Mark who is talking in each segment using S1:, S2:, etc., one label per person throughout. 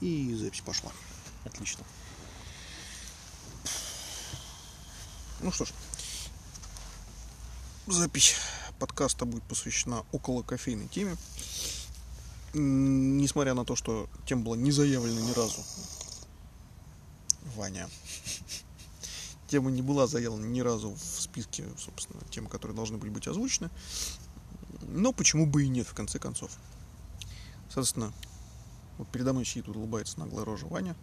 S1: И запись пошла.
S2: Отлично.
S1: Ну что ж, запись подкаста будет посвящена около кофейной теме. Несмотря на то, что тема была не заявлена ни разу. Ваня. Тема не была заявлена ни разу в списке, собственно, тем, которые должны были быть озвучены. Но почему бы и нет, в конце концов. Соответственно, вот передо мной сидит, улыбается наглая рожа Ваня.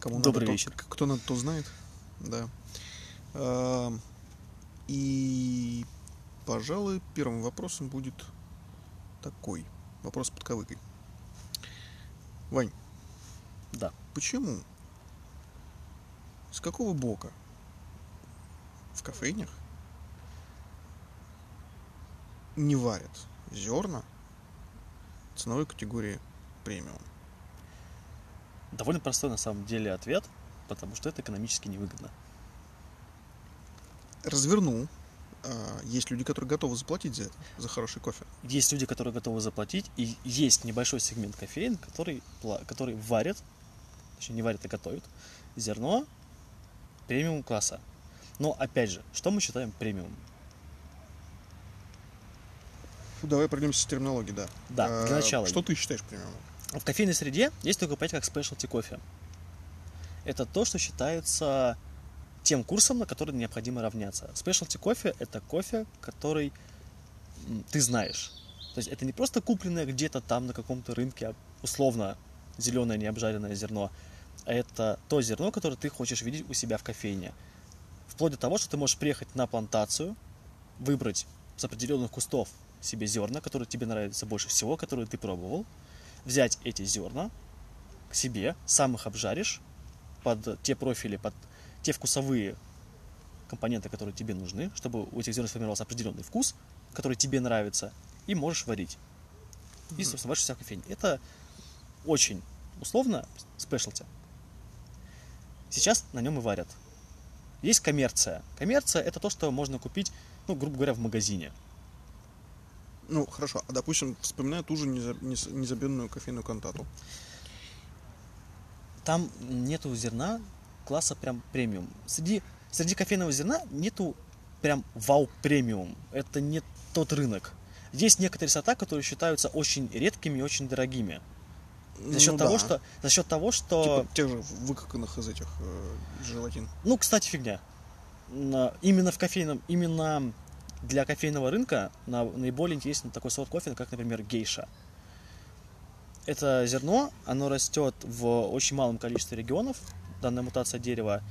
S1: Кому надо,
S2: Добрый
S1: то-
S2: вечер.
S1: Кто надо, то знает. Да. А, И, пожалуй, первым вопросом будет такой. Вопрос с подковыкой. Вань,
S2: Да.
S1: почему? С какого бока в кофейнях не варят зерна ценовой категории премиум?
S2: Довольно простой на самом деле ответ, потому что это экономически невыгодно.
S1: Развернул. А, Есть люди, которые готовы заплатить за это, за хороший кофе.
S2: Есть люди, которые готовы заплатить, и есть небольшой сегмент кофеин, который, который варят, точнее не варят, а готовят, зерно премиум класса. Но опять же, что мы считаем премиум?
S1: Фу, давай пройдемся с терминологией, да.
S2: Да, для
S1: А,
S2: начала.
S1: Что ты считаешь премиумом?
S2: В кофейной среде есть такое понятие, как specialty кофе. Это то, что считается тем курсом, на который необходимо равняться. Specialty кофе – это кофе, который ты знаешь. То есть это не просто купленное где-то там на каком-то рынке, а условно зеленое необжаренное зерно, а это то зерно, которое ты хочешь видеть у себя в кофейне. Вплоть до того, что ты можешь приехать на плантацию, выбрать с определенных кустов себе зерна, которые тебе нравятся больше всего, которые ты пробовал, взять эти зерна к себе, сам их обжаришь под те профили, под те вкусовые компоненты, которые тебе нужны, чтобы у этих зерен сформировался определенный вкус, который тебе нравится, и можешь варить. И, собственно, варишь у себя в кофейне. Это очень условно спешлти. Сейчас на нем и варят. Есть коммерция. Коммерция это то, что можно купить, ну, грубо говоря, в магазине.
S1: Ну, хорошо. А, допустим, вспоминаю ту же неза- нез- незабвенную кофейную кантату.
S2: там нету зерна класса прям премиум. Среди, среди кофейного зерна нету прям вау премиум. Это не тот рынок. Есть некоторые сорта, которые считаются очень редкими и очень дорогими. За счет
S1: Ну
S2: того,
S1: да.
S2: что. За счет того, что.
S1: Типа тех же выкаканных из этих э, желатин.
S2: Ну, кстати, фигня. Именно в кофейном, именно для кофейного рынка на- наиболее интересен такой сорт кофе, как, например, гейша. Это зерно, оно растет в очень малом количестве регионов, данная мутация дерева,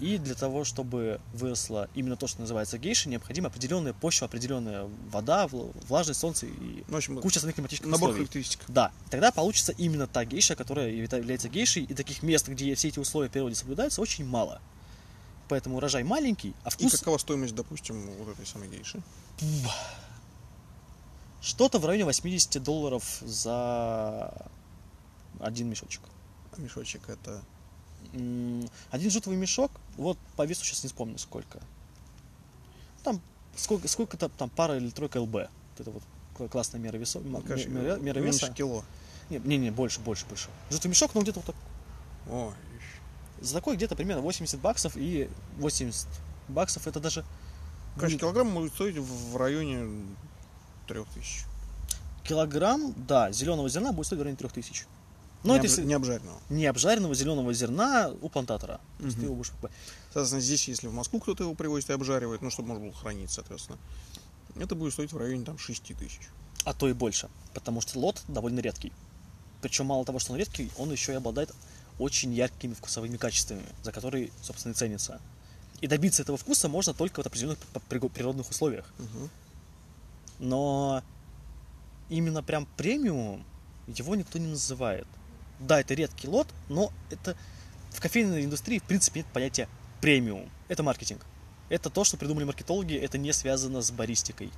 S2: и для того, чтобы выросло именно то, что называется гейша, необходима определенная почва, определенная вода, вл- влажность, солнце и
S1: Ну, в общем,
S2: куча остальных климатических
S1: набор
S2: условий.
S1: характеристик.
S2: Да, тогда получится именно та гейша, которая является гейшей, и таких мест, где все эти условия в природе соблюдаются, очень мало. Поэтому урожай маленький, а
S1: И
S2: вкус
S1: какова стоимость, допустим, вот этой самой гейши?
S2: что-то в районе 80 долларов за один мешочек.
S1: А мешочек это...
S2: Один жутовый мешок, вот по весу сейчас не вспомню сколько. Там сколько, сколько-то там пара или тройка ЛБ. Вот Это вот кла- классная мера
S1: ну, конечно,
S2: мера, мера
S1: меньше
S2: веса.
S1: кило.
S2: Не, не, не, больше, больше, больше. Жутовый мешок, ну где-то вот так.
S1: О,
S2: За такой где-то примерно 80 баксов и 80 баксов это даже
S1: Короче, килограмм будет стоить в районе 3000.
S2: килограмм, да, зеленого зерна будет стоить в районе 3000. Но
S1: не,
S2: это если
S1: не обжаренного.
S2: не обжаренного зеленого зерна у плантатора. То есть ты его будешь покупать.
S1: Соответственно, здесь, если в Москву кто-то его привозит и обжаривает, ну, чтобы можно было хранить, соответственно, это будет стоить в районе там 6 тысяч.
S2: а то и больше, потому что лот довольно редкий. Причем мало того, что он редкий, он еще и обладает очень яркими вкусовыми качествами, за которые, собственно, и ценится. И добиться этого вкуса можно только в определенных природных условиях. Но именно прям премиум его никто не называет. Да, это редкий лот, но это в кофейной индустрии в принципе нет понятия премиум. Это маркетинг. Это то, что придумали маркетологи, это не связано с баристикой.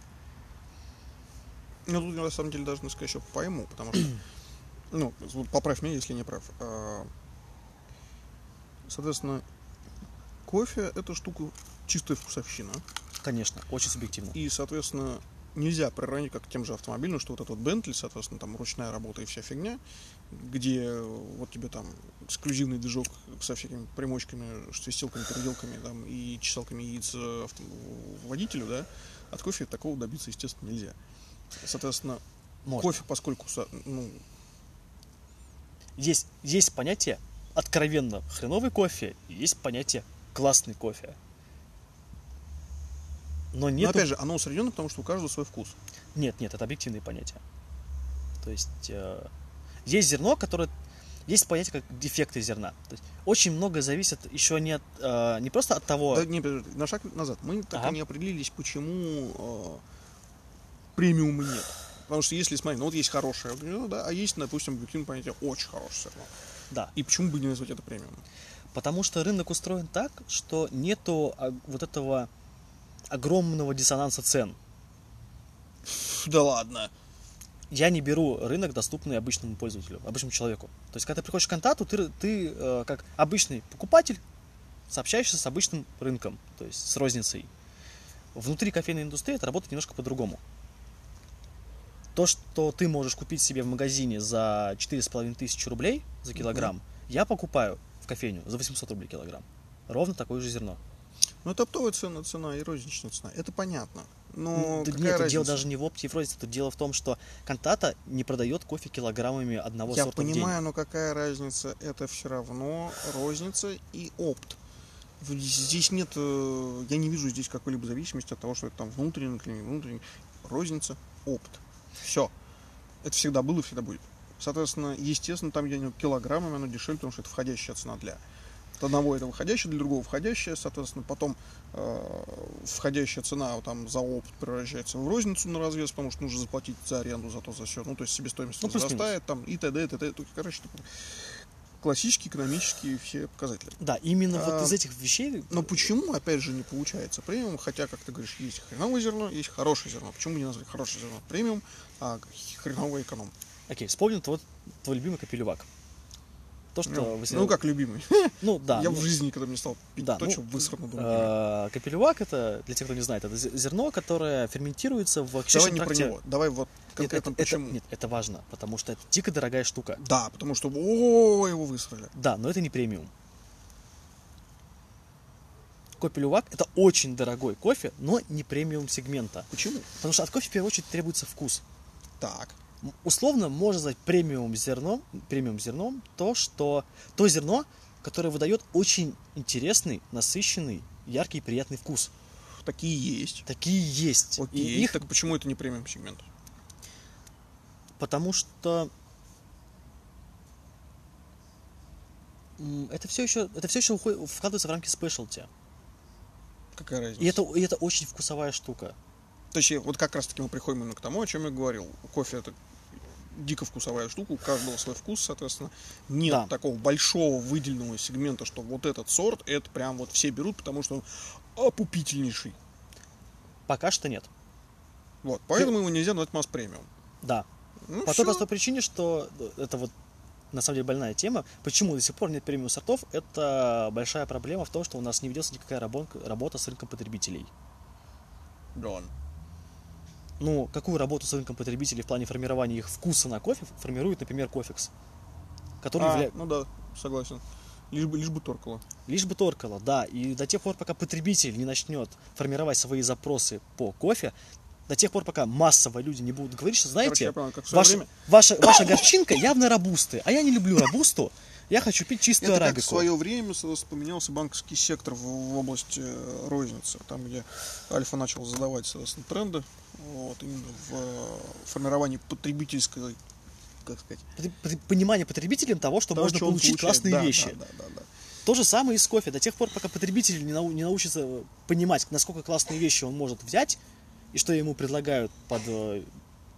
S1: Ну, тут я на самом деле даже несколько еще пойму, потому что, ну, поправь меня, если не прав. Соответственно, кофе это штука чистая вкусовщина.
S2: Конечно, очень субъективно.
S1: И, соответственно, нельзя приравнять как к тем же автомобильным, что вот этот вот Бентли, соответственно, там ручная работа и вся фигня, где вот тебе там эксклюзивный движок со всякими примочками, свистелками, переделками там, и чесалками яиц э, авто- водителю, да, от кофе такого добиться, естественно, нельзя. Соответственно,
S2: Можно.
S1: кофе, поскольку, ну,
S2: Есть, есть понятие откровенно хреновый кофе, и есть понятие классный кофе. Но
S1: но
S2: нет.
S1: опять же, оно усреднено, потому что у каждого свой вкус.
S2: Нет, нет, это объективные понятия. То есть э, есть зерно, которое есть понятие как дефекты зерна. То есть очень многое зависит еще не от э, не просто от того.
S1: Да, не, на шаг назад. Мы так
S2: Ага.
S1: и не определились, почему э, премиума нет. Потому что если смотри, ну вот есть хорошее, да, а есть, допустим, объективное понятие очень хорошее зерно.
S2: Да.
S1: И почему бы не назвать это премиумом?
S2: Потому что рынок устроен так, что нету а, вот этого огромного диссонанса цен.
S1: Да ладно.
S2: Я не беру рынок, доступный обычному пользователю, обычному человеку. То есть, когда ты приходишь к контакту, ты, ты э, как обычный покупатель, сообщаешься с обычным рынком, то есть с розницей. Внутри кофейной индустрии это работает немножко по-другому. То, что ты можешь купить себе в магазине за 4,5 тысячи рублей за килограмм, я покупаю в кофейню за 800 рублей килограмм. Ровно такое же зерно.
S1: Ну это оптовая цена, цена и розничная цена. Это понятно. Но
S2: Да нет, тут дело
S1: разница?
S2: даже не в опте и в рознице, тут дело в том, что Кантата не продает кофе килограммами одного
S1: Я
S2: сорта в день.
S1: понимаю, но какая разница? Это все равно розница и опт. Здесь нет, э, я не вижу здесь какой-либо зависимости от того, что это там внутренний или не внутренний. Розница, опт. Все. Это всегда было и всегда будет. Соответственно, естественно, там где килограммами оно дешевле, потому что это входящая цена для от одного это выходящая, для другого входящая, соответственно, потом э, входящая цена там за опт превращается в розницу на развес, потому что нужно заплатить за аренду, за то, за все, ну, то есть себестоимость
S2: Ну,
S1: возрастает, там, и т.д., и т.д., короче. Классические экономические все показатели.
S2: Да, именно вот
S1: А,
S2: из этих вещей.
S1: Но почему, опять же, не получается премиум, хотя, как ты говоришь, есть хреновое зерно, есть хорошее зерно. Почему не назвать хорошее зерно премиум, а хреновое эконом?
S2: Окей, вспомнил твой, твой любимый капелювак. То, что
S1: Ну,
S2: вы-
S1: ну, как любимый.
S2: Ну да.
S1: Я
S2: ну,
S1: в жизни никогда не стал пить
S2: да,
S1: то,
S2: ну,
S1: что высрано думаю.
S2: э, Капелювак это, для тех, кто не знает, это зе- зерно, которое ферментируется в
S1: Давай не про
S2: тракте.
S1: него, давай вот
S2: Нет,
S1: конкретно
S2: это, это-
S1: почему.
S2: нет, это важно, потому что это дико дорогая штука.
S1: Да, потому что, о, его высрали.
S2: Да, но это не премиум. Копелювак это очень дорогой кофе, но не премиум сегмента.
S1: Почему?
S2: Потому что от кофе в первую очередь требуется вкус.
S1: Так.
S2: Условно можно назвать премиум зерном, премиум зерном то, что то зерно, которое выдает очень интересный, насыщенный, яркий и приятный вкус.
S1: Такие есть.
S2: Такие есть.
S1: Окей,
S2: И их,
S1: так почему это не премиум сегмент?
S2: потому что это все еще, это все еще уходит, вкладывается в рамки спешлти.
S1: Какая разница?
S2: И это, и это очень вкусовая штука.
S1: То есть вот как раз таки мы приходим именно к тому, о чем я говорил. Кофе это дико вкусовая штука, у каждого свой вкус, соответственно. Нет
S2: Да.
S1: такого большого выделенного сегмента, что вот этот сорт, это прям вот все берут, потому что он опупительнейший.
S2: Пока что нет.
S1: Вот, поэтому его нельзя назвать масс-премиум.
S2: Да.
S1: Ну,
S2: По той
S1: всё.
S2: простой причине, что это вот на самом деле больная тема. Почему до сих пор нет премиум сортов? Это большая проблема в том, что у нас не ведется никакая работа, работа с рынком потребителей.
S1: Да.
S2: Ну, какую работу с рынком потребителей в плане формирования их вкуса на кофе формирует, например, кофекс? Который
S1: А,
S2: явля-
S1: ну да, согласен. Лишь бы, лишь бы торкало.
S2: Лишь бы торкало, да. И до тех пор, пока потребитель не начнет формировать свои запросы по кофе, до тех пор, пока массово люди не будут говорить, что,
S1: Короче,
S2: знаете,
S1: я понял,
S2: ваша,
S1: время.
S2: ваша, ваша горчинка явно робусты, а я не люблю робусту, я хочу пить чистую
S1: Это как в свое время поменялся банковский сектор в, в области э, розницы, там, где Альфа начал задавать, соответственно, тренды, вот, именно в э, формировании потребительской, как сказать,
S2: Понимание потребителям того, что
S1: того,
S2: можно
S1: что
S2: получить
S1: получает.
S2: классные
S1: Да,
S2: вещи.
S1: Да, да, да, да.
S2: То же самое и с кофе. До тех пор, пока потребитель не, нау- не научится понимать, насколько классные вещи он может взять, и что ему предлагают под э,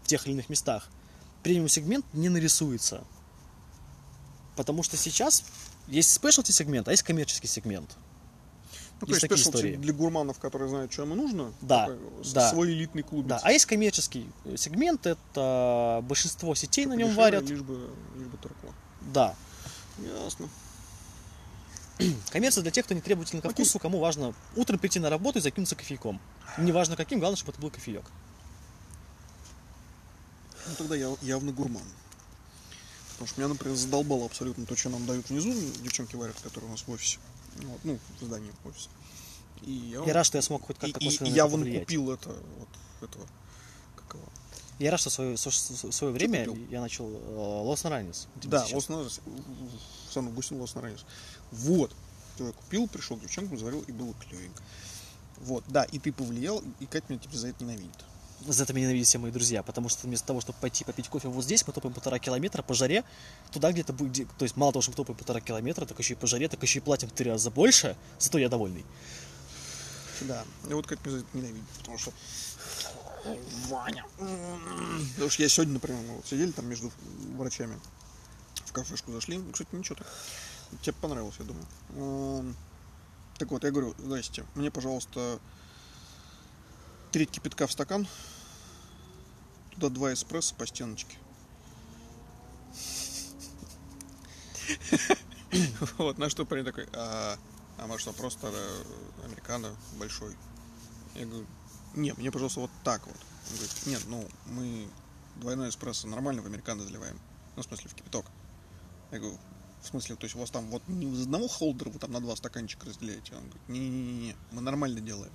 S2: в тех или иных местах, премиум сегмент не нарисуется. Потому что сейчас есть спешлти сегмент, а есть коммерческий сегмент.
S1: Ну, то
S2: Есть
S1: есть
S2: такие
S1: спешлти для гурманов, которые знают, что им нужно.
S2: Да,
S1: такой с-
S2: да.
S1: Свой элитный клуб.
S2: Да, а есть коммерческий э, сегмент, это большинство сетей на нем
S1: Дешевле,
S2: варят.
S1: Лишь бы, лишь бы торкало.
S2: Да.
S1: Ясно.
S2: Коммерция для тех, кто не требователен ко вкусу, кому важно утром прийти на работу и закинуться кофейком. Неважно каким, главное, чтобы это был кофеек.
S1: Ну тогда я явно гурман. Потому что меня, например, задолбало абсолютно то, что нам дают внизу, девчонки варят, которые у нас в офисе. Вот, ну, в здании офиса. И я,
S2: Я рад, что я смог хоть как-то
S1: и- и я вон
S2: повлиять.
S1: купил это, вот этого, как его.
S2: Я рад, что в свое, в свое время я начал Лос Раннис.
S1: Да, Лос Анджелес, сам Августин Лос Анджелес. Вот. Я купил, пришел к девчонкам, заварил, и было клевенько. Вот, да, и ты повлиял, и Катя меня теперь за это ненавидит.
S2: За это меня ненавидят все мои друзья, потому что вместо того, чтобы пойти попить кофе вот здесь, мы топаем полтора километра по жаре, туда где-то будет, то есть мало того, что мы топаем полтора километра, так еще и по жаре, так еще и платим в три раза больше, зато я довольный.
S1: Да, и вот Катя меня ненавидит, потому что Ваня. Потому что я сегодня, например, вот сидели там между врачами, в кафешку зашли. Ну, Кстати, ничего так. Тебе понравилось, я думаю. Эм, Так вот, я говорю, здрасте, мне, пожалуйста, треть кипятка в стакан, туда два эспрессо по стеночке. Вот, на что парень такой, а, а может, он просто э, американо большой? Я говорю, не, мне, пожалуйста, вот так вот. Он говорит, нет, ну, мы двойной эспрессо нормально в американо заливаем. Ну, в смысле, в кипяток. Я говорю, в смысле, то есть у вас там вот не из одного холдера вы там на два стаканчика разделяете? Он говорит, не-не-не, мы нормально делаем.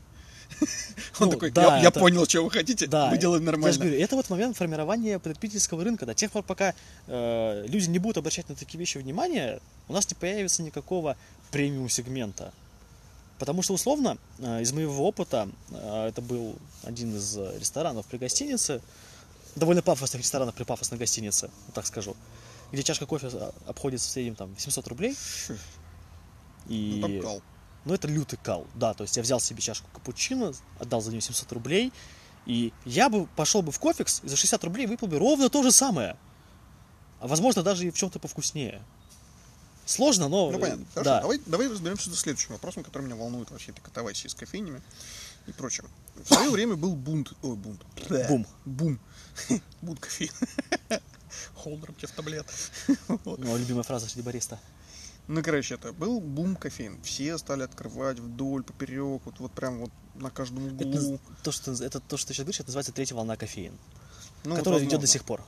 S1: Он
S2: Ну,
S1: такой,
S2: да,
S1: я, я
S2: это-
S1: понял, что вы хотите,
S2: Да,
S1: мы делаем
S2: Я же
S1: нормально.
S2: говорю, это вот момент формирования потребительского рынка. До тех пор, пока э, люди не будут обращать на такие вещи внимание, у нас не появится никакого премиум-сегмента. Потому что, условно, э, из моего опыта, э, это был один из э, ресторанов при гостинице, довольно пафосных ресторанов при пафосной гостинице, вот так скажу, где чашка кофе э, обходится в среднем там 700 рублей. И...
S1: Ну, кал.
S2: Ну, это лютый кал, да. То есть я взял себе чашку капучино, отдал за нее 700 рублей, и я бы пошел бы в кофекс и за 60 рублей выпил бы ровно то же самое. А возможно, даже и в чем-то повкуснее. Сложно, но...
S1: Ну,
S2: э,
S1: понятно. Хорошо,
S2: да.
S1: давай, давай разберемся с следующим вопросом, который меня волнует вообще этой катавасии с кофейнями и прочим. В свое время был бунт, ой, бунт.
S2: Бум.
S1: Бум. Бунт кофеин. Холдером тебе в таблет.
S2: Ну, любимая фраза среди бариста.
S1: Ну, короче, это был бум кофеин. Все стали открывать вдоль, поперек, вот, вот прям вот на каждом
S2: Это,
S1: углу.
S2: то, что, это то, что ты сейчас говоришь, это называется третья волна кофеин,
S1: Ну,
S2: которая идет до сих пор.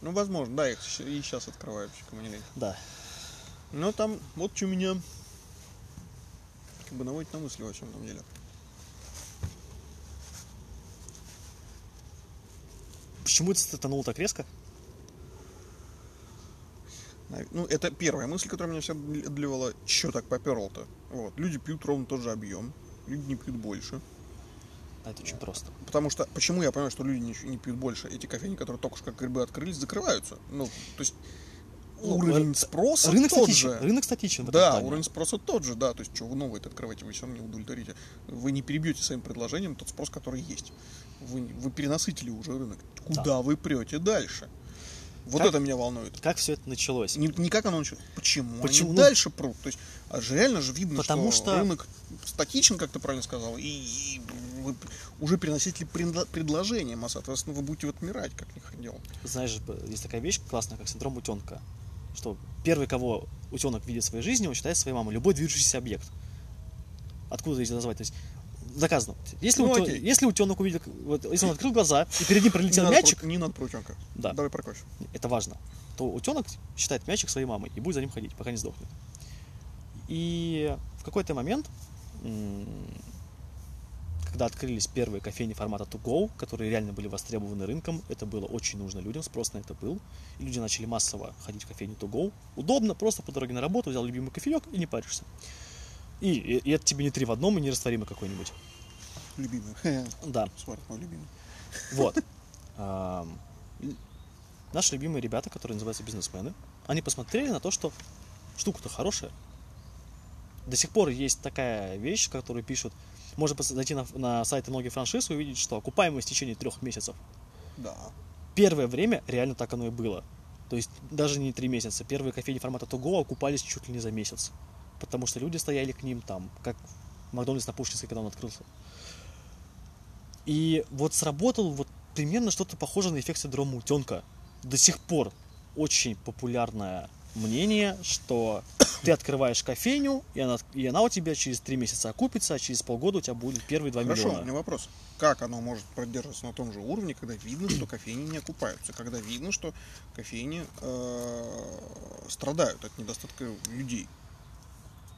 S1: Ну, возможно, да, их и сейчас открываю, кому не лень.
S2: Да.
S1: Но там, вот что меня как бы наводит на мысли во всем этом деле.
S2: Почему это стартануло так резко?
S1: Ну, это первая мысль, которая меня всегда одолевала. Че так поперло-то? Вот. Люди пьют ровно тот же объем. Люди не пьют больше.
S2: А это очень просто.
S1: Потому что, почему я понимаю, что люди не, не пьют больше? Эти кофейни, которые только что как грибы открылись, закрываются. Ну, то есть
S2: Ну,
S1: уровень
S2: ры-
S1: спроса
S2: Рынок
S1: тот
S2: статичен.
S1: же.
S2: Рынок статичен.
S1: Да,
S2: плане.
S1: уровень спроса тот же, да. То есть, что вы новое открываете, вы все равно не удовлетворите. Вы не перебьете своим предложением тот спрос, который есть. Вы, вы перенасытили уже рынок. Куда вы прете дальше? Вот
S2: Как-
S1: это меня волнует.
S2: Как все это началось?
S1: Не, не как оно началось. Почему?
S2: Почему?
S1: Они дальше прут. То есть, а же реально же видно,
S2: Потому
S1: что,
S2: что-
S1: рынок статичен, как ты правильно сказал, и, и вы уже переносители предло- предложением, а соответственно вы будете отмирать, как не хотел.
S2: знаешь, есть такая вещь классная, как синдром утенка. Что первый, кого утенок видит в своей жизни, он считает своей мамой. Любой движущийся объект. Откуда это назвать? То есть доказано. Если,
S1: Ну, окей.
S2: если утенок увидел, вот, если он открыл глаза, и перед ним
S1: Не
S2: пролетел
S1: надо
S2: мячик,
S1: про- не надо про утенка.
S2: Да.
S1: Давай про кофе.
S2: это важно, то утенок считает мячик своей мамой и будет за ним ходить, пока не сдохнет. И в какой-то момент, когда открылись первые кофейни формата to go, которые реально были востребованы рынком, это было очень нужно людям, спрос на это был. И люди начали массово ходить в кофейню to go. Удобно, просто по дороге на работу взял любимый кофеек и не паришься. И, и- и это тебе не три в одном и нерастворимый какой-нибудь.
S1: Любимый.
S2: Да.
S1: Сварит мой любимый.
S2: Вот. Наши любимые ребята, которые называются бизнесмены, они посмотрели на то, что штука-то хорошая. До сих пор есть такая вещь, которую пишут. Можно зайти на, на сайты многих франшиз и увидеть, что окупаемость в течение трех месяцев.
S1: Да.
S2: Первое время реально так оно и было. То есть даже не три месяца. Первые кофейни формата Того окупались чуть ли не за месяц. Потому что люди стояли к ним там, как Макдональдс на Пушкинской, когда он открылся. И вот сработал вот примерно что-то похожее на эффект синдрома утенка. До сих пор очень популярное мнение, что Ты открываешь кофейню, и она, и она у тебя через три месяца окупится, а через полгода у тебя будет первые 2
S1: Хорошо, у
S2: миллиона.
S1: меня вопрос. Как оно может продерживаться на том же уровне, когда видно, что кофейни не окупаются, когда видно, что кофейни э, страдают от недостатка людей?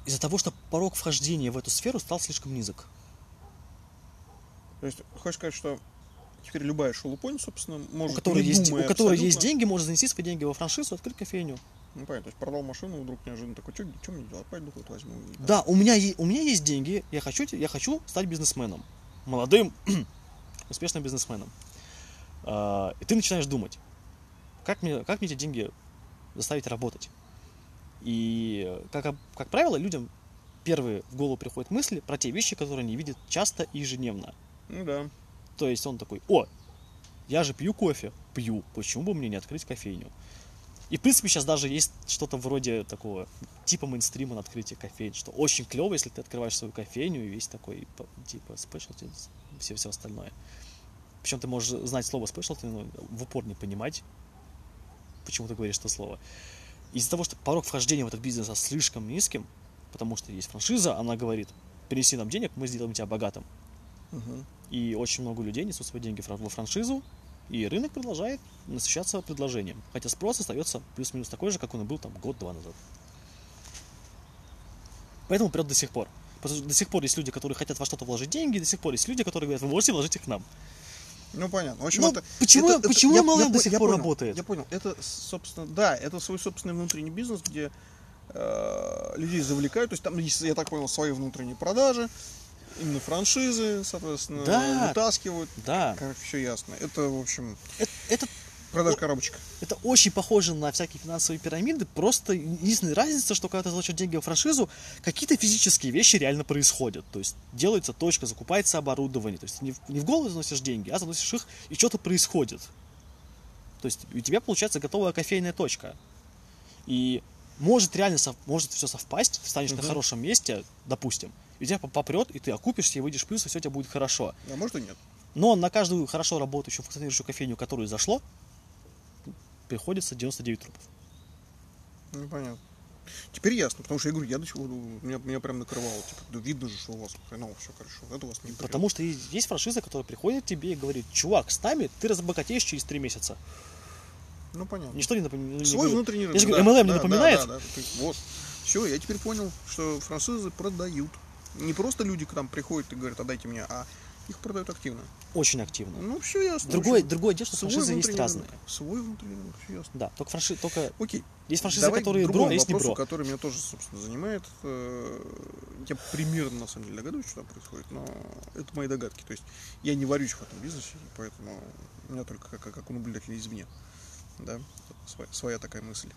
S2: Из-за того, что порог вхождения в эту сферу стал слишком низок.
S1: То есть, хочешь сказать, что теперь любая шелупонь, собственно,
S2: У
S1: может,
S2: которой,
S1: не
S2: есть, у которой есть
S1: абсолютно-
S2: деньги, может занести свои деньги во франшизу, открыть кофейню.
S1: Ну, понятно, то есть продал машину, вдруг неожиданно такой, что мне делать, пойду хоть возьму. и там».
S2: Да, у меня, у меня есть деньги, я хочу, я хочу стать бизнесменом. Молодым, успешным бизнесменом. А, И ты начинаешь думать, как мне, как мне эти деньги заставить работать. И, э, как, как правило, людям первые в голову приходят мысли про те вещи, которые они видят часто и ежедневно.
S1: Ну да.
S2: То есть он такой, о, я же пью кофе, пью, почему бы мне не открыть кофейню? И, в принципе, сейчас даже есть что-то вроде такого типа мейнстрима на открытие кофейни, что очень клево, если ты открываешь свою кофейню и весь такой, типа, specialty, все, все остальное. Причем ты можешь знать слово specialty, но в упор не понимать, почему ты говоришь это слово. Из-за того, что порог вхождения в этот бизнес слишком низким, потому что есть франшиза, она говорит, принеси нам денег, мы сделаем тебя богатым.
S1: Мгм.
S2: И очень много людей несут свои деньги во франшизу, и рынок продолжает насыщаться предложением. Хотя спрос остается плюс-минус такой же, как он и был там год-два назад. Поэтому прет до сих пор. Потому что до сих пор есть люди, которые хотят во что-то вложить деньги, до сих пор есть люди, которые говорят, вы можете вложить их к нам.
S1: Ну понятно. В общем,
S2: Ну,
S1: это,
S2: почему-
S1: это- это-
S2: почему
S1: я-
S2: MLM
S1: я
S2: до сих
S1: я
S2: пор
S1: понял,
S2: работает?
S1: Я понял. Это, собственно, да, это свой собственный внутренний бизнес, где э, людей завлекают. То есть там я так понял, свои внутренние продажи, именно франшизы, соответственно,
S2: Да.
S1: вытаскивают.
S2: Да.
S1: Как все ясно. Это, в общем,
S2: Это, это,
S1: продаж коробочек.
S2: это очень похоже на всякие финансовые пирамиды, просто единственная разница, что когда ты заложишь деньги в франшизу, какие-то физические вещи реально происходят. То есть делается точка, закупается оборудование. То есть не в, не в голову заносишь деньги, а заносишь их, и что-то происходит. То есть у тебя получается готовая кофейная точка. И может реально сов- может все совпасть, ты станешь на
S1: Мгм.
S2: хорошем месте, допустим, и у тебя поп- попрет, и ты окупишься, и выйдешь в плюс, и все у тебя будет хорошо.
S1: А может и нет.
S2: Но на каждую хорошо работающую, функционирующую кофейню, которую зашло, приходится 99 трупов.
S1: Ну, понятно. Теперь ясно, потому что я говорю, я до чего, меня, меня прям накрывало, типа, да видно же, что у вас хреново все хорошо, это у вас не.
S2: Потому что есть франшиза, которая приходит к тебе и говорит, чувак, с нами ты разбогатеешь через 3 месяца.
S1: Ну, понятно.
S2: Ничто не напоминает.
S1: Свой внутренний
S2: Я
S1: рынок. да,
S2: MLM не
S1: да,
S2: напоминает?
S1: Да, да, да. То есть, вот. Все, я теперь понял, что франшизы продают. Не просто люди к нам приходят и говорят, отдайте мне, а их продают активно.
S2: Очень активно.
S1: Ну, все ясно.
S2: Другое,
S1: общем,
S2: другое дело, что франшизы есть разные.
S1: рынок. Свой внутренний рынок, все ясно.
S2: Да, только франши... только
S1: Окей.
S2: есть франшизы,
S1: Давай
S2: которые бро, а есть не бро.
S1: который меня тоже, собственно, занимает. Э, Я примерно, на самом деле, догадываюсь, что там происходит, но это мои догадки. То есть я не варюсь в этом бизнесе, поэтому у меня только как, как у наблюдателя извне. Да, своя, своя такая мысль.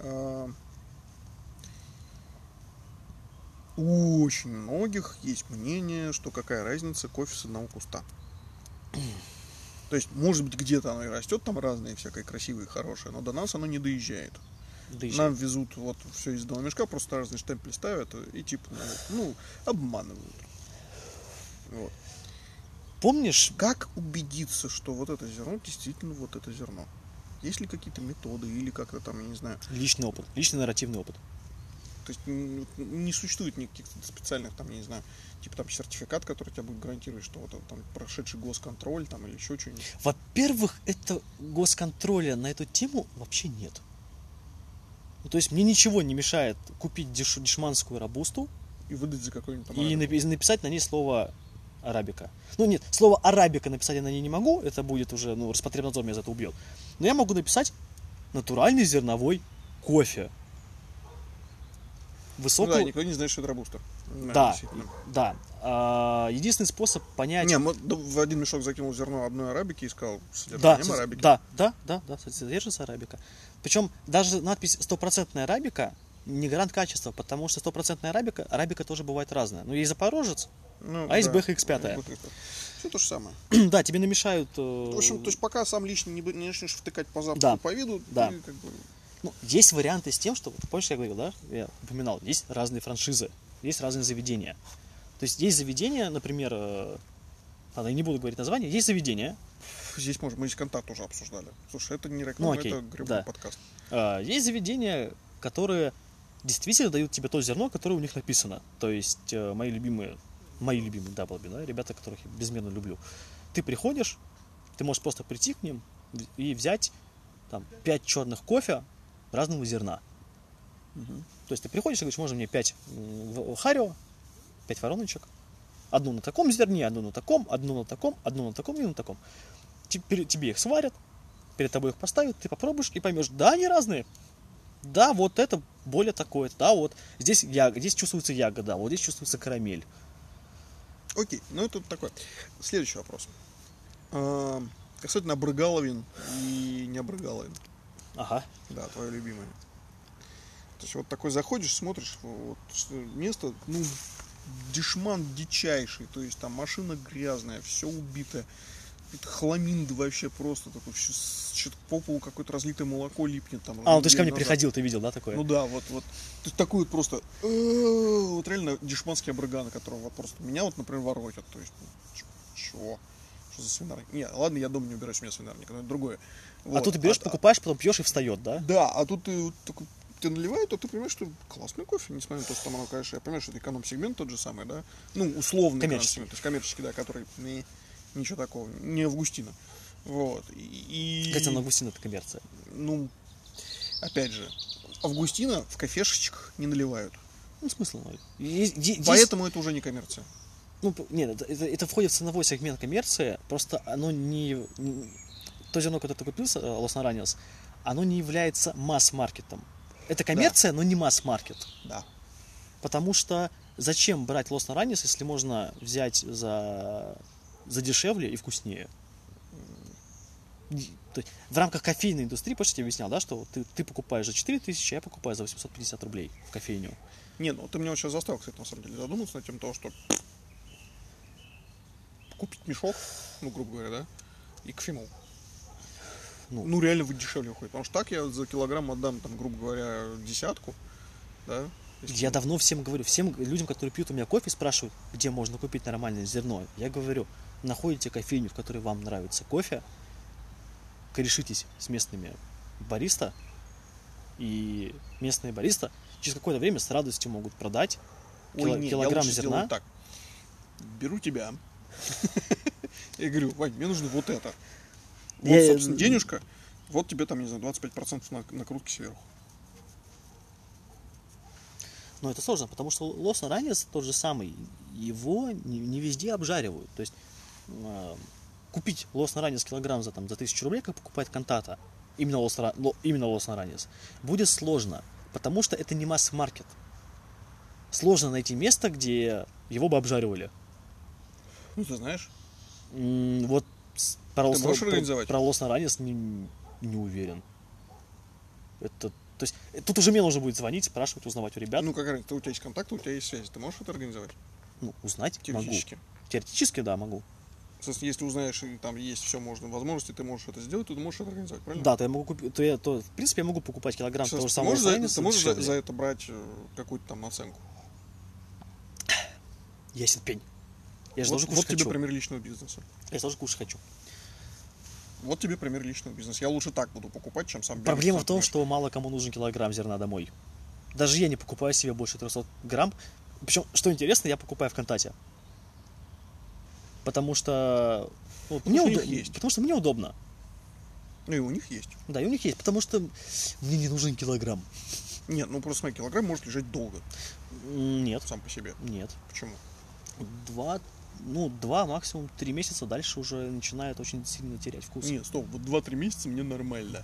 S1: А, У очень многих есть мнение, что какая разница кофе с одного куста. То есть, может быть, где-то оно и растет, там разное, всякое красивое и хорошее, но до нас оно не доезжает.
S2: Еще.
S1: Нам везут вот все из одного мешка, просто разные штемпели ставят и типа, ну, ну, обманывают. Вот.
S2: Помнишь,
S1: Как убедиться, что вот это зерно действительно вот это зерно? Есть ли какие-то методы или как-то там, я не знаю,
S2: личный опыт, личный нарративный опыт.
S1: То есть не существует никаких специальных там, я не знаю, типа там сертификат, который тебя будет гарантировать, что вот там прошедший госконтроль там или еще что-нибудь.
S2: Во-первых, это госконтроля на эту тему вообще нет. Ну, то есть мне ничего не мешает купить деш- дешманскую рабусту
S1: И выдать за какой-нибудь там
S2: и напи- написать на ней слово арабика. Ну нет, слово арабика написать я на ней не могу, это будет уже, ну, Роспотребнадзор меня за это убьет. Но я могу написать натуральный зерновой кофе.
S1: Ну
S2: Высокого...
S1: да, никто не знает, что это робуста.
S2: Да,
S1: действительно.
S2: да. А, единственный способ понять...
S1: Не, да, в один мешок закинул зерно одной арабики и сказал
S2: Да,
S1: содержанием
S2: со-
S1: арабики.
S2: да, да, да, да, содержится арабика. Причем даже надпись стопроцентная арабика не гарант качества, потому что стопроцентная арабика, арабика тоже бывает разная. Ну, есть запорожец,
S1: Ну,
S2: А есть
S1: да,
S2: BHX5.
S1: Все то же самое.
S2: да, тебе намешают... э,
S1: В общем, то есть пока сам лично не, не начнешь втыкать по запаху
S2: Да,
S1: по виду,
S2: да.
S1: ты как бы...
S2: ну, есть варианты с тем, что, помнишь, я говорил, да, я упоминал, есть разные франшизы, есть разные заведения. То есть есть заведения, например, э, ладно, я не буду говорить название, есть заведения,
S1: Здесь можно, мы здесь контакт уже обсуждали. Слушай, это не реклама,
S2: Ну, окей,
S1: это гребаный
S2: да.
S1: подкаст.
S2: э, есть заведения, которые действительно дают тебе то зерно, которое у них написано. То есть э, мои любимые, мои любимые Даблби, да, ребята, которых я безмерно люблю. Ты приходишь, ты можешь просто прийти к ним и взять там 5 черных кофе разного зерна. То есть ты приходишь и говоришь, можно мне 5 харио, 5 вороночек, одну на таком зерне, одну на таком, одну на таком, одну на таком и на таком. Теперь тебе их сварят, перед тобой их поставят, ты попробуешь и поймешь, да, они разные. Да, вот это более такое, да, вот здесь, я, здесь чувствуется ягода, вот здесь чувствуется карамель.
S1: Окей, ну это такой. Следующий вопрос. А, касательно обрыгаловин и не обрыгаловин.
S2: Ага.
S1: Да, твое любимое. То есть вот такой заходишь, смотришь, вот место, ну, дешман дичайший, то есть там машина грязная, все убитое. Это хламин вообще просто такой, что-то по полу какое-то разлитое молоко липнет там.
S2: А, ну ты же ко мне приходил, ты видел, да, такое?
S1: Ну да, вот, вот. То есть такой вот просто, э, вот реально дешманский обрыган, которого вот просто меня вот, например, воротят. То есть, ну, чего? Что за свинарник? Не, ладно, я дома не убираюсь, у меня свинарник, это другое.
S2: Вот. А тут ты берешь, а, покупаешь, потом пьешь и встает, да?
S1: Да, а тут ты вот такой тебе наливают, то ты понимаешь, что классный кофе, несмотря на то, что там оно, конечно, я понимаю, что это эконом-сегмент тот же самый, да, ну, условный
S2: коммерческий.
S1: то есть коммерческий, да, который не, ничего такого, не Августина. Вот. И...
S2: Хотя на Августина это коммерция.
S1: Ну, опять же, Августина в кафешечках не наливают.
S2: Ну, смысл ноль.
S1: Поэтому это уже не коммерция.
S2: Ну, нет, это, это, это входит в ценовой сегмент коммерции, просто оно не... не то зерно, которое ты купил, Лос Наранес, оно не является масс-маркетом. Это коммерция, да. но не масс-маркет.
S1: Да.
S2: Потому что зачем брать Лос Наранис, если можно взять за, за дешевле и вкуснее? То есть, в рамках кофейной индустрии, помнишь, я тебе объяснял, да, что ты, ты покупаешь за 4 тысячи, а я покупаю за 850 рублей в кофейню.
S1: Не, ну ты меня сейчас заставил, кстати, на самом деле, задуматься над тем, того, что купить мешок, ну, грубо говоря, да, и кофемол ну, ну реально вы дешевле уходит. Потому что так я за килограмм отдам, там, грубо говоря, десятку, да.
S2: Я давно всем говорю, всем людям, которые пьют у меня кофе, спрашивают, где можно купить нормальное зерно. Я говорю, находите кофейню, в которой вам нравится кофе, корешитесь с местными бариста, и местные бариста через какое-то время с радостью могут продать Ой, кило, нет, килограмм я зерна.
S1: Так. Беру тебя. Я говорю, Вань, мне нужно вот это. Вот, я, собственно, денежка. Вот тебе там, не знаю, 25% на, накрутки сверху.
S2: Но это сложно, потому что лос ранец тот же самый, его не, не везде обжаривают. То есть э, купить лос ранец килограмм за, там, за 1000 рублей, как покупать кантата, именно лос, именно ранец, будет сложно, потому что это не масс-маркет. Сложно найти место, где его бы обжаривали.
S1: Ну, ты знаешь?
S2: Вот про
S1: Ты можешь организовать?
S2: Про, про Лос Наранес не, не уверен. Это, то есть, тут уже мне нужно будет звонить, спрашивать, узнавать у ребят.
S1: Ну, как раз, у тебя есть контакты, у тебя есть связь. Ты можешь это организовать?
S2: Ну, узнать
S1: Теоретически.
S2: могу. Теоретически, да, могу.
S1: Соответственно, если узнаешь, там есть все можно, возможности, ты можешь это сделать, то ты можешь это организовать, правильно?
S2: Да, то я могу купить, то, я, то в принципе я могу покупать килограмм того же самого.
S1: Можешь за, ты можешь за, за это брать э, какую-то там наценку?
S2: Ясен пень. Я же
S1: вот,
S2: тоже
S1: кушать вот хочу. тебе пример личного бизнеса.
S2: Я тоже кушать хочу.
S1: Вот тебе пример личного бизнеса. Я лучше так буду покупать, чем сам
S2: Проблема в том, что мало кому нужен килограмм зерна домой. Даже я не покупаю себе больше 300 грамм. Причем, что интересно, я покупаю в Контате. Потому что... Ну,
S1: потому, мне что уд... есть.
S2: потому что мне удобно.
S1: Ну и у них есть.
S2: Да, и у них есть, потому что мне не нужен килограмм.
S1: Нет, ну просто смотри, килограмм может лежать долго.
S2: Нет.
S1: Сам по себе.
S2: Нет.
S1: Почему?
S2: Два, ну, два, максимум три месяца дальше уже начинает очень сильно терять вкус.
S1: Нет, стоп, вот два-три месяца мне нормально.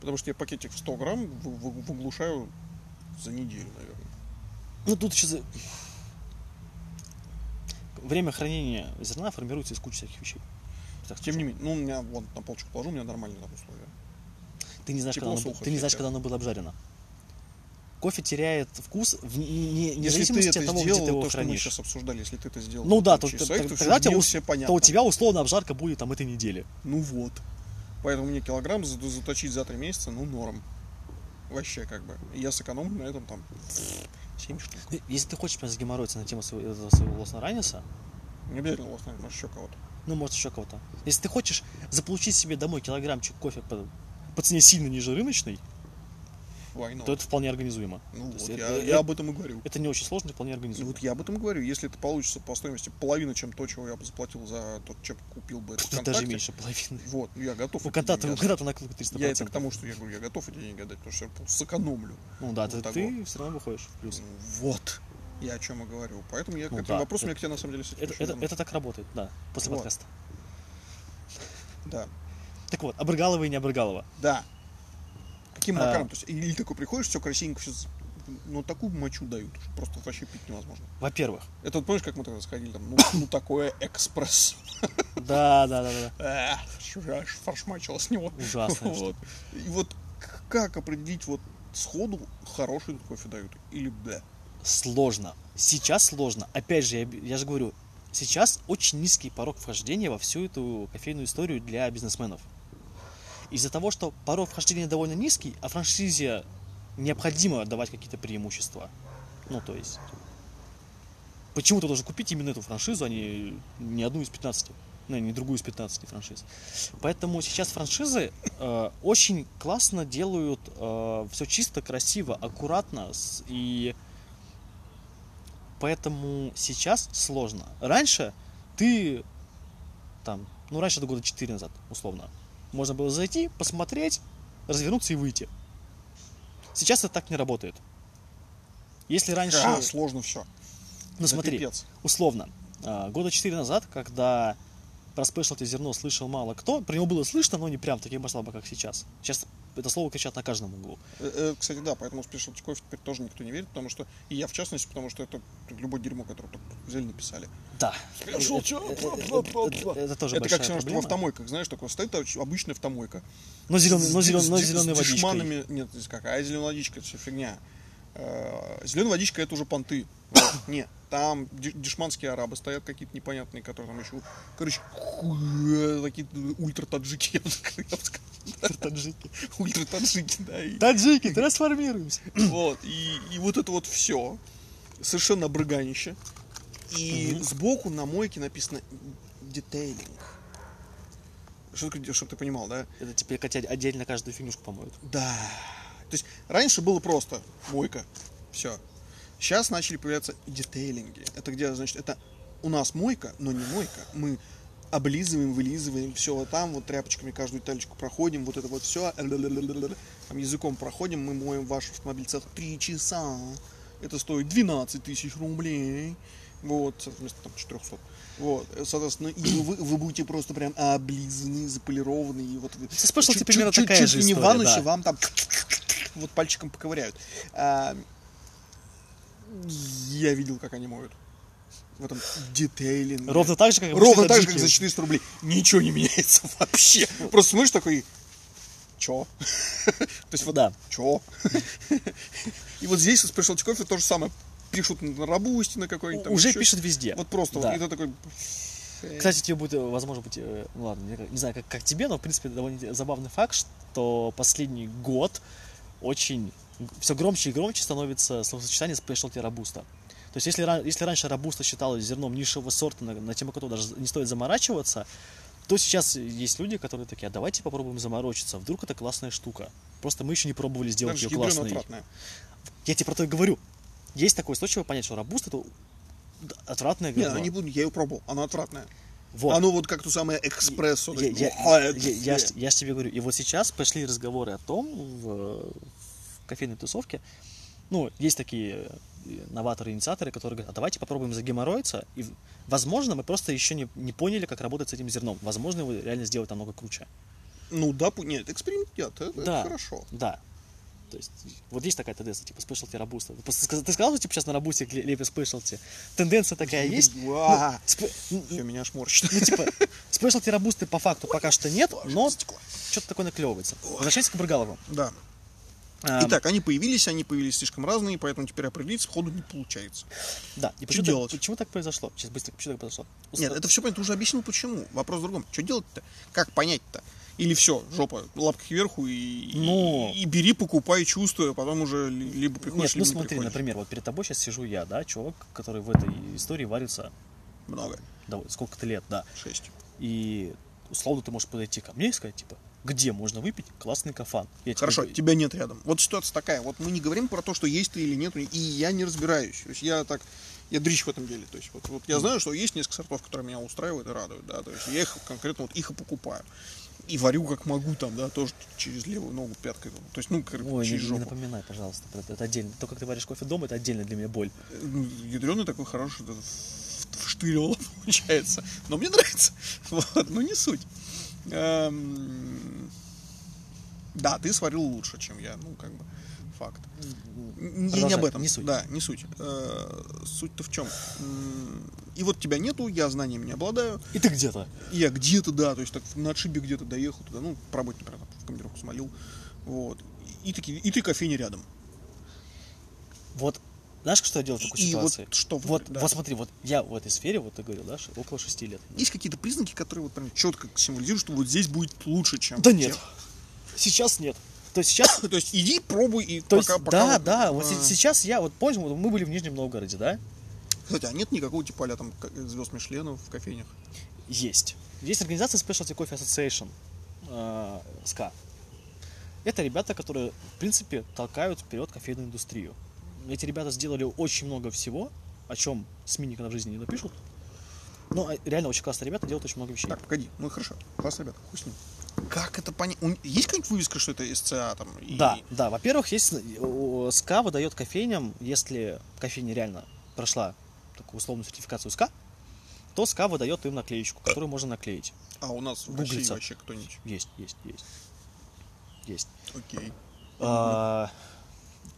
S1: Потому что я пакетик в 100 грамм выглушаю за неделю, наверное.
S2: Ну, тут еще... Время хранения зерна формируется из кучи всяких вещей.
S1: Так Тем не менее, ну, у меня, вон, на полочку положу, у меня нормальные там условия.
S2: Ты не знаешь, когда оно, ты не знаешь когда оно было обжарено кофе теряет вкус в, не, не зависимости от того,
S1: сделал,
S2: где ты его
S1: то,
S2: хранишь.
S1: Что мы сейчас обсуждали, если ты это сделал,
S2: ну да, то,
S1: сайт,
S2: то, то, тогда тебе, все понятно. то у тебя условно обжарка будет там этой недели.
S1: Ну вот. Поэтому мне килограмм заточить за три месяца, ну норм. Вообще как бы. я сэкономлю на этом там 7 штук.
S2: Если ты хочешь прям загеморроиться на тему своего, своего лоснараниса,
S1: не обязательно лоснаранис, может еще кого-то.
S2: Ну, может еще кого-то. Если ты хочешь заполучить себе домой килограммчик кофе по, по цене сильно ниже рыночной,
S1: not?
S2: то это вполне организуемо.
S1: Ну вот,
S2: это-
S1: я,
S2: это-
S1: я об этом и говорю.
S2: Это не очень сложно, вполне организуемо.
S1: вот я об этом и говорю. Если это получится по стоимости половина, чем то, чего я бы заплатил за тот, чем купил бы это
S2: Даже
S1: ВКонтакте.
S2: меньше половины.
S1: Вот, ну я готов.
S2: У контакта, у контакта накрутка 300%.
S1: отдать. Я это к тому, что я говорю, я готов эти деньги отдать, потому что я сэкономлю.
S2: Ну да,
S1: Вот
S2: ты, ты все равно выходишь в плюс.
S1: Вот. Я о чем и говорю. Поэтому я к
S2: Ну
S1: этим
S2: да,
S1: вопросам
S2: это-
S1: я к тебе на самом деле
S2: Это, это,
S1: вернусь.
S2: это так работает, да, после
S1: Вот.
S2: подкаста.
S1: Да.
S2: Так вот, Абрыгалова и не Абрыгалова.
S1: Да. Каким
S2: А.
S1: макаром? То есть, или такой приходишь, все красивенько, все, ну такую мочу дают, что просто вообще пить невозможно.
S2: Во-первых,
S1: Это вот помнишь, как мы тогда сходили там, ну, ну такое экспресс.
S2: да, да, да, да,
S1: же аж фаршмачило с него.
S2: Ужасная
S1: Вот. И вот как определить вот сходу хороший кофе дают или да?
S2: Сложно. Сейчас сложно. Опять же, я, я же говорю, сейчас очень низкий порог вхождения во всю эту кофейную историю для бизнесменов. Из-за того, что порог вхождения довольно низкий, а франшизе необходимо давать какие-то преимущества. Ну, то есть, почему ты должен купить именно эту франшизу, а не, не одну из 15? Ну, не другую из 15 франшиз. Поэтому сейчас франшизы э, очень классно делают все чисто, красиво, аккуратно. с- и поэтому сейчас сложно. Раньше ты там, ну раньше до года 4 назад, условно, можно было зайти, посмотреть, развернуться и выйти. Сейчас это так не работает. Если раньше...
S1: А, сложно все.
S2: Ну смотри, условно, а, года 4 назад, когда про спешлти зерно слышал мало кто, про него было слышно, но не прям в таких масштабах, как сейчас. Сейчас это слово кричат на каждом углу.
S1: Кстати, да, поэтому спешлти кофе теперь тоже никто не верит, потому что, и я в частности, потому что это любое дерьмо, которое только взяли написали.
S2: Да.
S1: Special
S2: Это- тоже
S1: Это как все равно, что в автомойках, знаешь, такое стоит обычная автомойка.
S2: Но зеленый, но
S1: С-
S2: зелен-
S1: с-
S2: но
S1: с
S2: водичкой.
S1: нет, здесь как, а зеленая водичка, это все фигня. Зеленая водичка это уже понты. Нет, там де- дешманские арабы стоят какие-то непонятные, которые там еще, короче, такие ультра-таджики, я бы сказал, я бы сказал.
S2: Таджики.
S1: ультра-таджики, да, и
S2: Таджики, трансформируемся.
S1: вот, и, и вот это вот все, совершенно обрыганище. И
S2: Мгм.
S1: сбоку на мойке написано детейлинг. Что чтобы ты понимал, да?
S2: Это теперь хотя отдельно каждую фигнюшку помоют.
S1: Да. То есть раньше было просто мойка, все. Сейчас начали появляться детейлинги. Это где, значит, это у нас мойка, но не мойка. Мы облизываем, вылизываем все вот там, вот тряпочками каждую деталечку проходим, вот это вот все, там языком проходим, мы моем ваш автомобиль целых три часа. Это стоит 12 тысяч рублей. Вот, вместо там 400. Вот, соответственно, и вы, вы будете просто прям облизаны, заполированы, и вот вы
S2: Со спешлти
S1: чуть-
S2: примерно
S1: чуть-
S2: такая
S1: чуть
S2: же
S1: ли не ваннуще
S2: да.
S1: вам там вот пальчиком поковыряют. А, я видел, как они моют. В этом детейлинге.
S2: Ровно так же, как
S1: Ровно так же, как за 400 рублей. Ничего не меняется вообще. Просто смотришь такой, чё? То есть вот,
S2: Да.
S1: чё? И вот здесь с Coffee то же самое. Пишут на Рабусте, на какой-нибудь
S2: Уже пишут везде.
S1: Вот просто,
S2: Да.
S1: вот, и ты такой...
S2: Кстати, тебе будет, э, возможно, быть, ну ладно, не, не знаю, как, как тебе, но, в принципе, довольно забавный факт, что последний год очень все громче и громче становится словосочетание спешлти рабуста. То есть, если, если раньше рабуста считалось зерном низшего сорта, на, на тему которого даже не стоит заморачиваться, то сейчас есть люди, которые такие, а давайте попробуем заморочиться, вдруг это классная штука. Просто мы еще не пробовали сделать ее классной. Я тебе про то и говорю. Есть такое устойчивое понятие, что рабуст это отвратное
S1: Не,
S2: говно.
S1: не буду, я ее пробовал, она отвратная.
S2: Вот.
S1: Оно вот как то самое экспрессо.
S2: Я, я,
S1: «Ох,
S2: я, я,
S1: фе».
S2: ж- я ж тебе говорю, и вот сейчас пошли разговоры о том в кофейной тусовке, ну, есть такие э, новаторы, инициаторы, которые говорят, а давайте попробуем загеморроиться, и, возможно, мы просто еще не, не поняли, как работать с этим зерном. Возможно, его реально сделать намного круче.
S1: Ну да, нет, эксперимент нет, это, это
S2: Да.
S1: хорошо.
S2: Да. То есть, вот есть такая тенденция, типа, спешлти рабуста. Ты, сказал- ты сказал, что, типа, сейчас на рабусте ле- лепят спешлти? Тенденция такая есть?
S1: Уа,
S2: Спе- ну,
S1: Всё, меня аж морщит.
S2: Ну, типа, спешлти рабусты по факту пока что нет, но что-то такое наклевывается. Возвращаясь к Брыгалову.
S1: Да.
S2: А,
S1: Итак, они появились, они появились слишком разные, поэтому теперь определиться сходу не получается.
S2: Да, и почему,
S1: делать?
S2: Так, почему так произошло? Сейчас быстро, почему так произошло?
S1: Нет, это все понятно, ты уже объяснил почему. Вопрос в другом. Что делать-то? Как понять-то? Или все, жопа, лапка кверху и,
S2: Ну.
S1: и, и бери, покупай, чувствуй, а потом уже ли- либо
S2: Нет,
S1: приходишь,
S2: ну
S1: либо не
S2: смотри,
S1: приходишь.
S2: например, вот перед тобой сейчас сижу я, да, чувак, который в этой истории варится
S1: Много.
S2: да, сколько-то лет, да.
S1: Шесть.
S2: И условно ты можешь подойти ко мне и сказать, типа, где можно выпить классный кафан. Я тебе
S1: Хорошо,
S2: говорю,
S1: тебя нет рядом. Вот ситуация такая. Вот мы не говорим про то, что есть ты или нет, и я не разбираюсь. То есть я так, я дрищ в этом деле. То есть вот, вот я знаю, что есть несколько сортов, которые меня устраивают и радуют, да. То есть я их конкретно вот их и покупаю. И варю как могу там, да, тоже через левую ногу пяткой. То есть, ну, как
S2: Ой, не,
S1: через
S2: не
S1: жопу.
S2: напоминай, пожалуйста, это. Это отдельно. То, как ты варишь кофе дома, это отдельно для меня боль.
S1: ядреный такой хороший, вштырило получается. Но мне нравится. Вот, ну не суть. Эм, Да, ты сварил лучше, чем я, ну как бы факт. Не, не об этом.
S2: не суть.
S1: Да, не суть. Э, Суть-то в чем? И вот тебя нету, я знаниями не обладаю.
S2: И ты где-то.
S1: И я где-то, да, то есть так на отшибе где-то доехал туда, ну, по работе, например, там, в командировку смолил. Вот. И, такие, и ты кофейня рядом.
S2: Вот, знаешь, что я делал в такой
S1: И вот
S2: ситуации?
S1: что
S2: вот,
S1: выбрать, да.
S2: вот смотри, вот я в этой сфере, вот ты говорил, да, около шести лет.
S1: Есть какие-то признаки, которые вот прям четко символизируют, что вот здесь будет лучше, чем
S2: Да нет.
S1: тех.
S2: Сейчас нет. То есть сейчас
S1: То есть иди, пробуй и
S2: То
S1: пока,
S2: есть,
S1: пока
S2: да,
S1: вот,
S2: да, вот
S1: а,
S2: се- сейчас я, вот помнишь, вот мы были в Нижнем Новгороде, да?
S1: Кстати, а нет никакого типа а там звезд Мишлена в кофейнях?
S2: Есть. Есть организация Specialty Coffee Association, э, SCA. Это ребята, которые, в принципе, толкают вперед кофейную индустрию. Эти ребята сделали очень много всего, о чем СМИ никогда в жизни не напишут. Но э, реально очень классные ребята делают очень много вещей.
S1: Так, погоди, ну хорошо, класс, ребята, хуй с ним. Как это понять? Есть какая-нибудь вывеска, что это SCA там? и-
S2: Да, да. Во-первых, есть э, SCA выдает кофейням, если кофейня реально прошла такую условную сертификацию SCA, то SCA выдает им наклеечку, которую можно наклеить.
S1: А у нас в. России вообще кто-нибудь?
S2: Есть, есть, есть. Есть.
S1: Окей.
S2: А,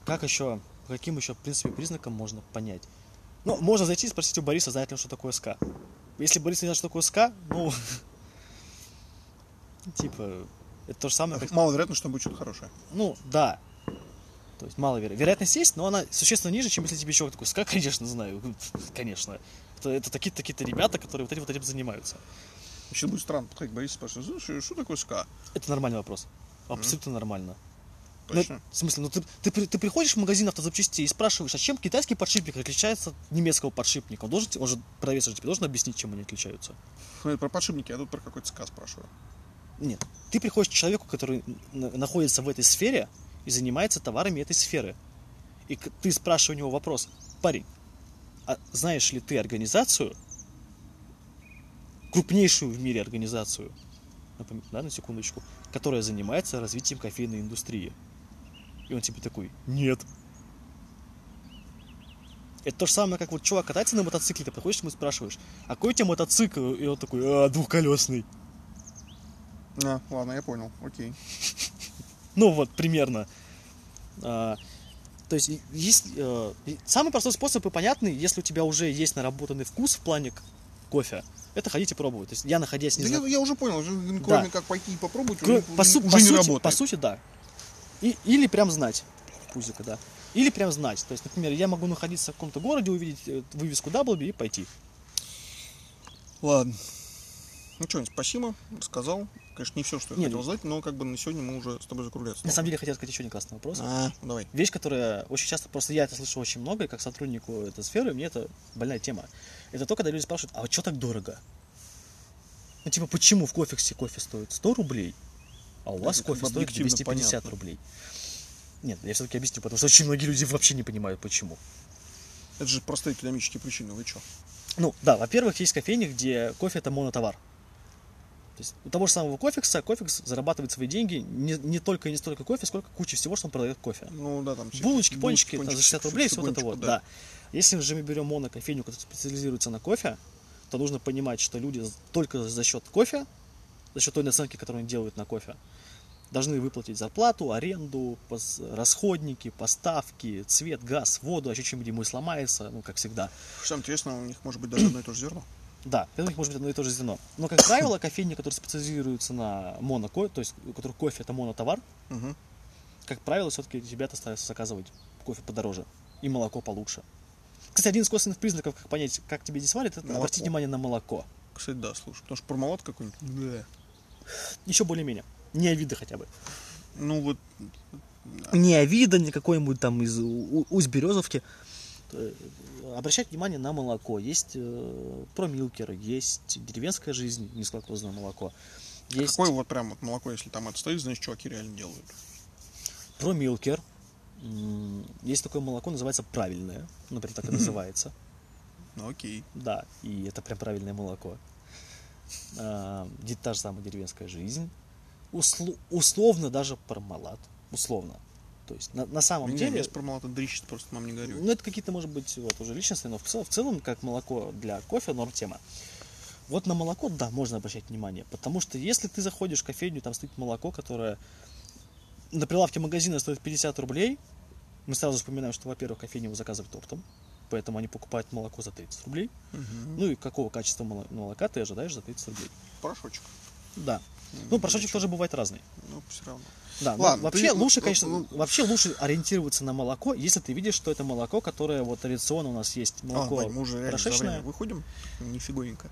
S2: как еще, по каким еще, в принципе, признакам можно понять? Ну, можно зайти и спросить у Бориса, знает ли он, что такое СКА. Если Борис не знает, что такое SCA, ну, типа, это то же самое, как...
S1: Маловероятно, что будет что-то хорошее.
S2: Ну, да. То есть мало веро- Вероятность есть, но она существенно ниже, чем если тебе человек такой, SCA, конечно, знаю, конечно. Это, это такие-то такие-то ребята, которые вот этим вот этим занимаются.
S1: Вообще будет странно подходить к Борису и спрашивать, слушай, что такое SCA?
S2: Это нормальный вопрос. Абсолютно нормально. Ну,
S1: Точно?
S2: в смысле, ну ты, ты, ты приходишь в магазин автозапчастей и спрашиваешь, а чем китайский подшипник отличается от немецкого подшипника? Он, должен, он же продавец же тебе должен объяснить, чем они отличаются.
S1: Ну, это про подшипники, а тут про какой-то SCA спрашиваю.
S2: Нет. Ты приходишь к человеку, который находится в этой сфере и занимается товарами этой сферы. И ты спрашиваешь у него вопрос, парень, а знаешь ли ты организацию, крупнейшую в мире организацию, напом- да, на секундочку, которая занимается развитием кофейной индустрии? И он тебе такой, нет. Это то же самое, как вот чувак катается на мотоцикле, ты приходишь к нему и спрашиваешь, а какой у тебя мотоцикл? И он такой, а, двухколесный.
S1: А, ладно, я понял, окей.
S2: Ну вот, примерно. А, то есть, есть э, самый простой способ и понятный, если у тебя уже есть наработанный вкус в плане кофе, это ходить и пробовать. То есть я находясь не
S1: Да
S2: зна-
S1: я, я уже понял, кроме
S2: Да.
S1: как пойти и попробовать,
S2: Кро-
S1: уже,
S2: по, су-
S1: уже
S2: по
S1: не
S2: сути,
S1: работает.
S2: по сути, да. И, или прям знать. Пузика, да. Или прям знать. То есть, например, я могу находиться в каком-то городе, увидеть э, вывеску Даблби и пойти.
S1: Ладно. Ну что, спасибо, рассказал. Конечно, не все, что я
S2: Нет,
S1: хотел знать, но как бы на сегодня мы уже с тобой закругляться.
S2: На самом деле, хотел сказать еще один классный вопрос.
S1: А, ну давай.
S2: Вещь, которая очень часто, просто я это слышу очень много, и как сотруднику этой сферы, мне это больная тема. Это то, когда люди спрашивают, а вот что так дорого? Ну, типа, почему в кофексе кофе стоит 100 рублей, а у вас кофе стоит
S1: объективно
S2: 250
S1: понятно.
S2: рублей? Нет, я все-таки объясню, потому что очень многие люди вообще не понимают, почему.
S1: Это же простые экономические причины, вы что?
S2: Ну, да, во-первых, есть кофейни, где кофе это монотовар. То есть у того же самого кофекса, кофекс зарабатывает свои деньги не, не только и не столько кофе, сколько куча всего, что он продает кофе.
S1: Ну да, там... всякие
S2: Булочки, пончики, там, за
S1: пончики,
S2: 60 рублей, все вот это вот, да. Если же мы берем монокофейню, которая специализируется на кофе, то нужно понимать, что люди только за счет кофе, за счет той наценки, которую они делают на кофе, должны выплатить зарплату, аренду, расходники, поставки, цвет, газ, воду, а еще чем-нибудь сломается, ну, как всегда.
S1: Что самое интересное, у них может быть даже одно и то же зерно.
S2: Да, у них может быть одно и то же зерно. Но, как правило, кофейни, которые специализируются на моноко, то есть у которых кофе это монотовар,
S1: Мгм.
S2: как правило, все-таки ребята стараются заказывать кофе подороже и молоко получше. Кстати, один из косвенных признаков, как понять, как тебе здесь варят, это
S1: Молоко.
S2: обратить внимание на молоко.
S1: Кстати, да, слушай, потому что промолот какой-нибудь. Да.
S2: Еще более-менее. Не Авида хотя бы.
S1: Ну вот,
S2: Не Авида, не какой-нибудь там из Усть-Березовки. Э, Обращать внимание на молоко. Есть э, промилкеры, есть деревенская жизнь, низколактозное молоко. Есть
S1: Какое вот прям вот молоко, если там это стоит, значит, чуваки реально делают.
S2: про Милкер. М, Есть такое молоко, называется правильное. Например, так и называется.
S1: Ну окей.
S2: Да, и это прям правильное молоко. Де- Та же самая деревенская жизнь. Услу- условно даже пармалат. Условно. То есть на, на самом
S1: Не,
S2: деле...
S1: без промолота дрищит, просто нам не горюет.
S2: Ну, это какие-то, может быть, вот уже личностные, но в целом, в целом, как молоко для кофе, норм тема. Вот на молоко, да, можно обращать внимание, потому что если ты заходишь в кофейню, там стоит молоко, которое на прилавке магазина стоит 50 рублей, мы сразу вспоминаем, что, во-первых, кофейня его заказывает оптом, поэтому они покупают молоко за 30 рублей.
S1: Мгм.
S2: Ну и какого качества моло- молока ты ожидаешь за 30 рублей?
S1: Порошочек.
S2: Да.
S1: Ну,
S2: Ну, порошочек тоже бывает разный.
S1: Ну, все равно.
S2: Да, но
S1: Ладно,
S2: вообще
S1: ты-
S2: лучше,
S1: ну,
S2: конечно,
S1: ну,
S2: вообще лучше ориентироваться на молоко, если ты видишь, что это молоко, которое вот традиционно у нас есть
S1: А,
S2: молоко
S1: Вань, мы уже
S2: порошечное.
S1: выходим. Нифигонько.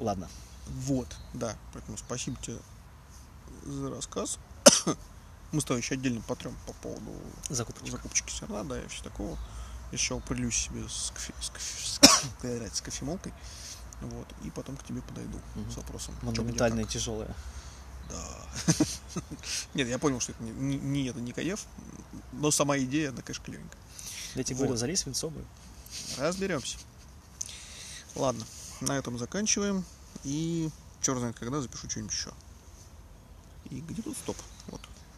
S2: Ладно.
S1: Вот, да. Поэтому спасибо тебе за рассказ. Мы с тобой еще отдельно потрем по поводу
S2: Закупочек.
S1: закупочки зерна, да, и все такого. Еще определюсь себе с, кофе, с, кофе- с кофе- с кофемолкой. Вот, и потом к тебе подойду
S2: Мгм.
S1: с вопросом.
S2: и
S1: как.
S2: тяжелое.
S1: Да. Нет, я понял, что это не, не- не это не каеф, но сама идея, она, конечно, клевенькая.
S2: Я тебе
S1: Вот.
S2: говорил, залезь свинцовую.
S1: Разберемся. Ладно, на этом заканчиваем. И черт знает когда запишу что-нибудь еще. И где тут стоп?